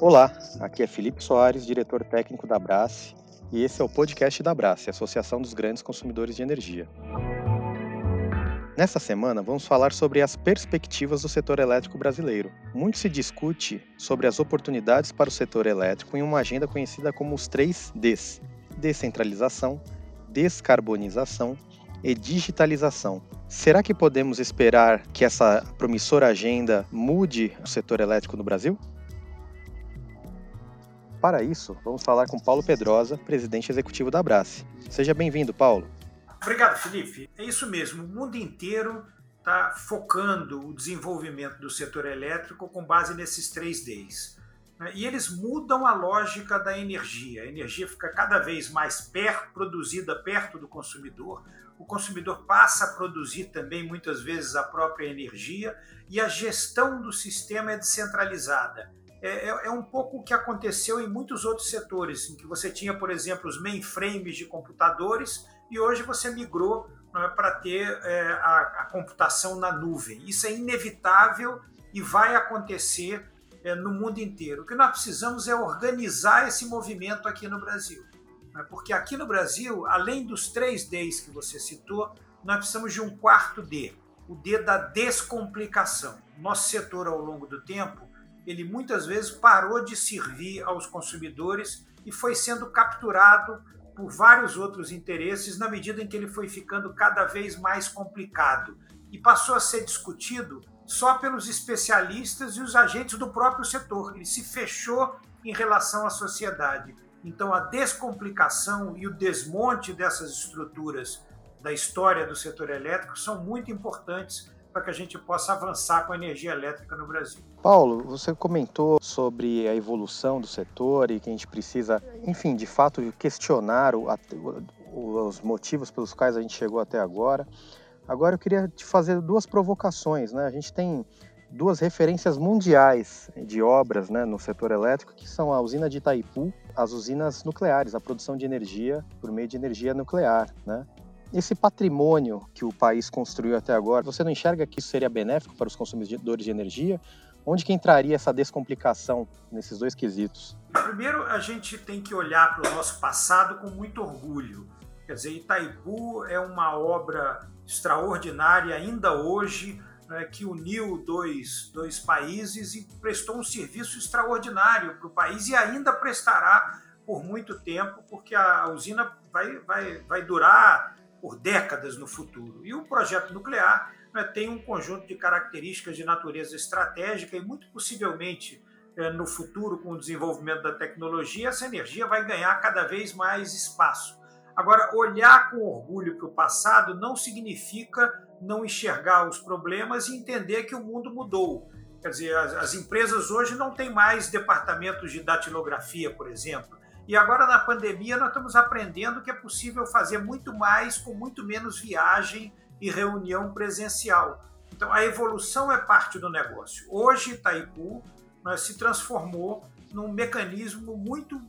Olá, aqui é Felipe Soares, diretor técnico da Brace, e esse é o podcast da Brace, Associação dos Grandes Consumidores de Energia. Nessa semana, vamos falar sobre as perspectivas do setor elétrico brasileiro. Muito se discute sobre as oportunidades para o setor elétrico em uma agenda conhecida como os três Ds: descentralização, descarbonização e digitalização. Será que podemos esperar que essa promissora agenda mude o setor elétrico no Brasil? Para isso, vamos falar com Paulo Pedrosa, presidente executivo da Abrace. Seja bem-vindo, Paulo. Obrigado, Felipe. É isso mesmo. O mundo inteiro está focando o desenvolvimento do setor elétrico com base nesses três Ds. Né? E eles mudam a lógica da energia. A energia fica cada vez mais perto, produzida perto do consumidor. O consumidor passa a produzir também muitas vezes a própria energia e a gestão do sistema é descentralizada é, é, é, um pouco o que aconteceu em muitos outros setores, em que você tinha, por exemplo, os mainframes de computadores e hoje você migrou é, para ter é, a, a, computação na nuvem. Isso é inevitável e vai acontecer no mundo inteiro. O que nós precisamos é organizar esse movimento aqui no Brasil. Né? Porque aqui no Brasil, além dos três Ds que você citou, nós precisamos de um quarto D, o D da descomplicação. Nosso setor, ao longo do tempo, ele muitas vezes parou de servir aos consumidores e foi sendo capturado por vários outros interesses na medida em que ele foi ficando cada vez mais complicado e passou a ser discutido só pelos especialistas e os agentes do próprio setor. Ele se fechou em relação à sociedade. Então, a descomplicação e o desmonte dessas estruturas da história do setor elétrico são muito importantes para que a gente possa avançar com a energia elétrica no Brasil. Paulo, você comentou sobre a evolução do setor e que a gente precisa, enfim, de fato, questionar o, os motivos pelos quais a gente chegou até agora. Agora eu queria te fazer duas provocações, né? A gente tem duas referências mundiais de obras né, no setor elétrico, que são a usina de Itaipu, as usinas nucleares, a produção de energia por meio de energia nuclear, né? Esse patrimônio que o país construiu até agora, você não enxerga que isso seria benéfico para os consumidores de energia? Onde que entraria essa descomplicação nesses dois quesitos? Primeiro, a gente tem que olhar para o nosso passado com muito orgulho. Quer dizer, Itaipu é uma obra extraordinária ainda hoje, né, que uniu dois, dois países e prestou um serviço extraordinário para o país e ainda prestará por muito tempo, porque a usina vai, vai, vai durar por décadas no futuro. E o projeto nuclear né, tem um conjunto de características de natureza estratégica e, muito possivelmente, é, no futuro, com o desenvolvimento da tecnologia, essa energia vai ganhar cada vez mais espaço. Agora, olhar com orgulho para o passado não significa não enxergar os problemas e entender que o mundo mudou. Quer dizer, as, as empresas hoje não têm mais departamentos de datilografia, por exemplo e agora na pandemia nós estamos aprendendo que é possível fazer muito mais com muito menos viagem e reunião presencial. Então a evolução é parte do negócio. Hoje Itaipu nós se transformou num mecanismo muito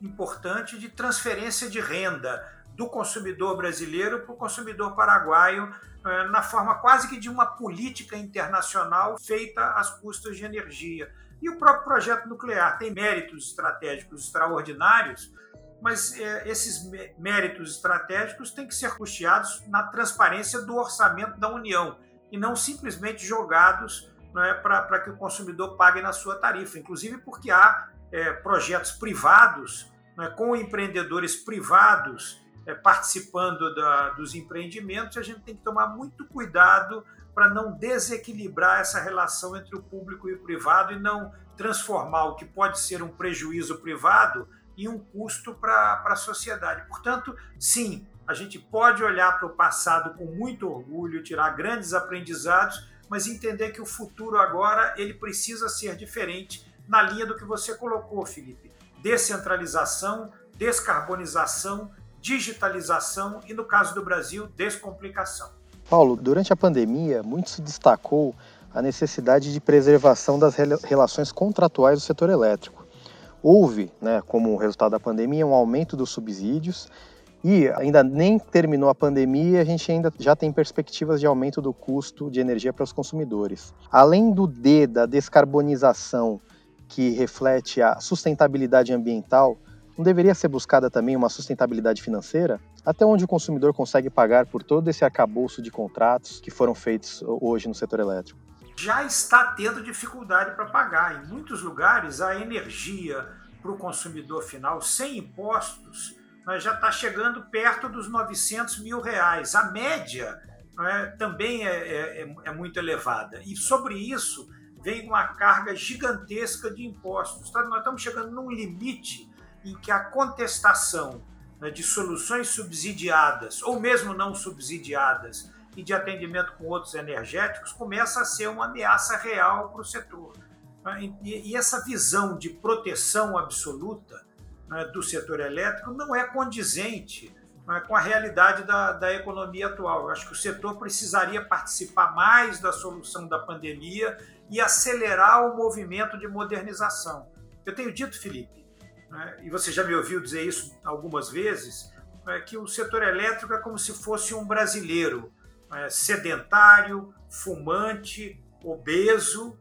importante de transferência de renda do consumidor brasileiro para o consumidor paraguaio, eh, na forma quase que de uma política internacional feita às custas de energia. E o próprio projeto nuclear tem méritos estratégicos extraordinários, mas é, esses méritos estratégicos têm que ser custeados na transparência do orçamento da União e não simplesmente jogados é, para que o consumidor pague na sua tarifa. Inclusive porque há é, projetos privados, é, com empreendedores privados é, participando da, dos empreendimentos, a gente tem que tomar muito cuidado para não desequilibrar essa relação entre o público e o privado e não transformar o que pode ser um prejuízo privado em um custo para a sociedade. Portanto, sim, a gente pode olhar para o passado com muito orgulho, tirar grandes aprendizados, mas entender que o futuro agora ele precisa ser diferente na linha do que você colocou, Felipe. Descentralização, descarbonização, digitalização e, no caso do Brasil, descomplicação. Paulo, durante a pandemia, muito se destacou a necessidade de preservação das relações contratuais do setor elétrico. Houve, né, como resultado da pandemia, um aumento dos subsídios E ainda nem terminou a pandemia a gente ainda já tem perspectivas de aumento do custo de energia para os consumidores. Além do D da descarbonização, que reflete a sustentabilidade ambiental, não deveria ser buscada também uma sustentabilidade financeira? Até onde o consumidor consegue pagar por todo esse arcabouço de contratos que foram feitos hoje no setor elétrico? Já está tendo dificuldade para pagar. Em muitos lugares, a energia para o consumidor final, sem impostos, já está chegando perto dos 900 mil reais. A média é, também é, é, é, muito elevada. E sobre isso vem uma carga gigantesca de impostos. Tá? Nós estamos chegando num limite em que a contestação né, de soluções subsidiadas, ou mesmo não subsidiadas, e de atendimento com outros energéticos, começa a ser uma ameaça real para o setor. Né? E, essa visão de proteção absoluta né, do setor elétrico não é condizente né, com a realidade da, da economia atual. Eu acho que o setor precisaria participar mais da solução da pandemia e acelerar o movimento de modernização. Eu tenho dito, Felipe, né, e você já me ouviu dizer isso algumas vezes, né, que o setor elétrico é como se fosse um brasileiro né, sedentário, fumante, obeso,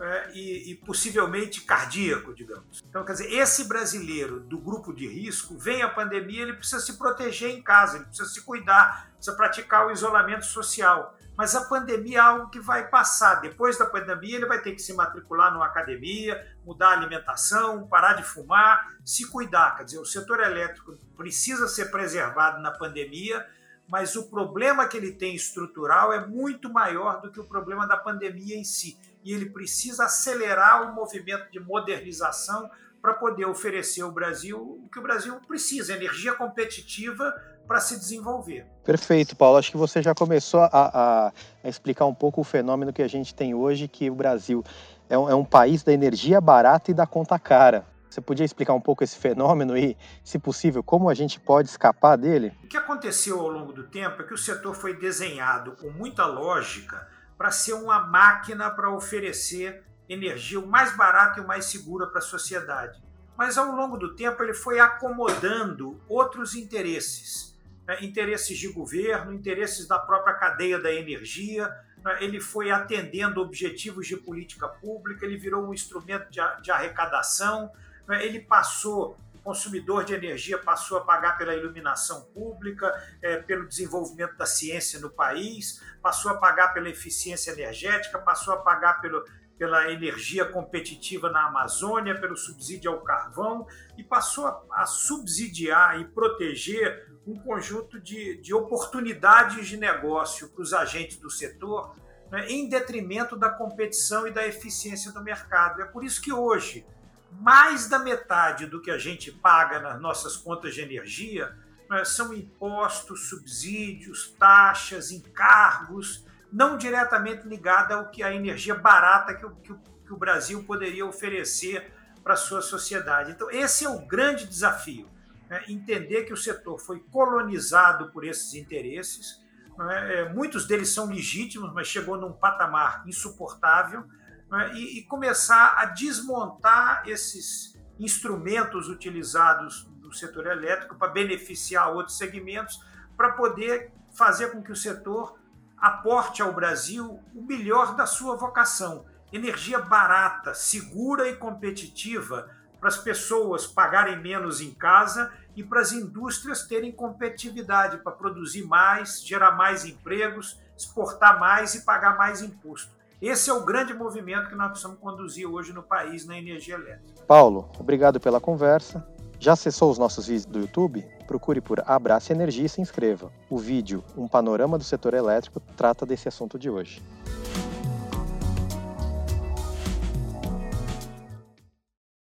é, e, e, possivelmente cardíaco, digamos. Então, quer dizer, esse brasileiro do grupo de risco, vem a pandemia, ele precisa se proteger em casa, ele precisa se cuidar, precisa praticar o isolamento social. Mas a pandemia é algo que vai passar. Depois da pandemia, ele vai ter que se matricular numa academia, mudar a alimentação, parar de fumar, se cuidar. Quer dizer, o setor elétrico precisa ser preservado na pandemia, mas o problema que ele tem estrutural é muito maior do que o problema da pandemia em si e ele precisa acelerar o movimento de modernização para poder oferecer ao Brasil o que o Brasil precisa, energia competitiva para se desenvolver. Perfeito, Paulo. Acho que você já começou a, a, explicar um pouco o fenômeno que a gente tem hoje, que o Brasil é um, é um país da energia barata e da conta cara. Você podia explicar um pouco esse fenômeno e, se possível, como a gente pode escapar dele? O que aconteceu ao longo do tempo é que o setor foi desenhado com muita lógica para ser uma máquina para oferecer energia o mais barata e o mais segura para a sociedade. Mas ao longo do tempo ele foi acomodando outros interesses, né? interesses de governo, interesses da própria cadeia da energia. Né? Ele foi atendendo objetivos de política pública, ele virou um instrumento de arrecadação? Ele passou consumidor de energia passou a pagar pela iluminação pública, é, pelo desenvolvimento da ciência no país, passou a pagar pela eficiência energética, passou a pagar pelo, pela energia competitiva na Amazônia, pelo subsídio ao carvão e passou a, a subsidiar e proteger um conjunto de, de oportunidades de negócio para os agentes do setor, né, em detrimento da competição e da eficiência do mercado. É por isso que hoje mais da metade do que a gente paga nas nossas contas de energia né, são impostos, subsídios, taxas, encargos, não diretamente ligada ao que a energia barata que o, que o, que o Brasil poderia oferecer para a sua sociedade. Então, esse é o grande desafio. Né, entender que o setor foi colonizado por esses interesses. Né, muitos deles são legítimos, mas chegou num patamar insuportável né, e, e começar a desmontar esses instrumentos utilizados no setor elétrico para beneficiar outros segmentos, para poder fazer com que o setor aporte ao Brasil o melhor da sua vocação. Energia barata, segura e competitiva para as pessoas pagarem menos em casa e para as indústrias terem competitividade para produzir mais, gerar mais empregos, exportar mais e pagar mais imposto. Esse é o grande movimento que nós precisamos conduzir hoje no país na energia elétrica. Paulo, obrigado pela conversa. Já acessou os nossos vídeos do YouTube? Procure por Abraço Energia e se inscreva. O vídeo Um Panorama do Setor Elétrico trata desse assunto de hoje.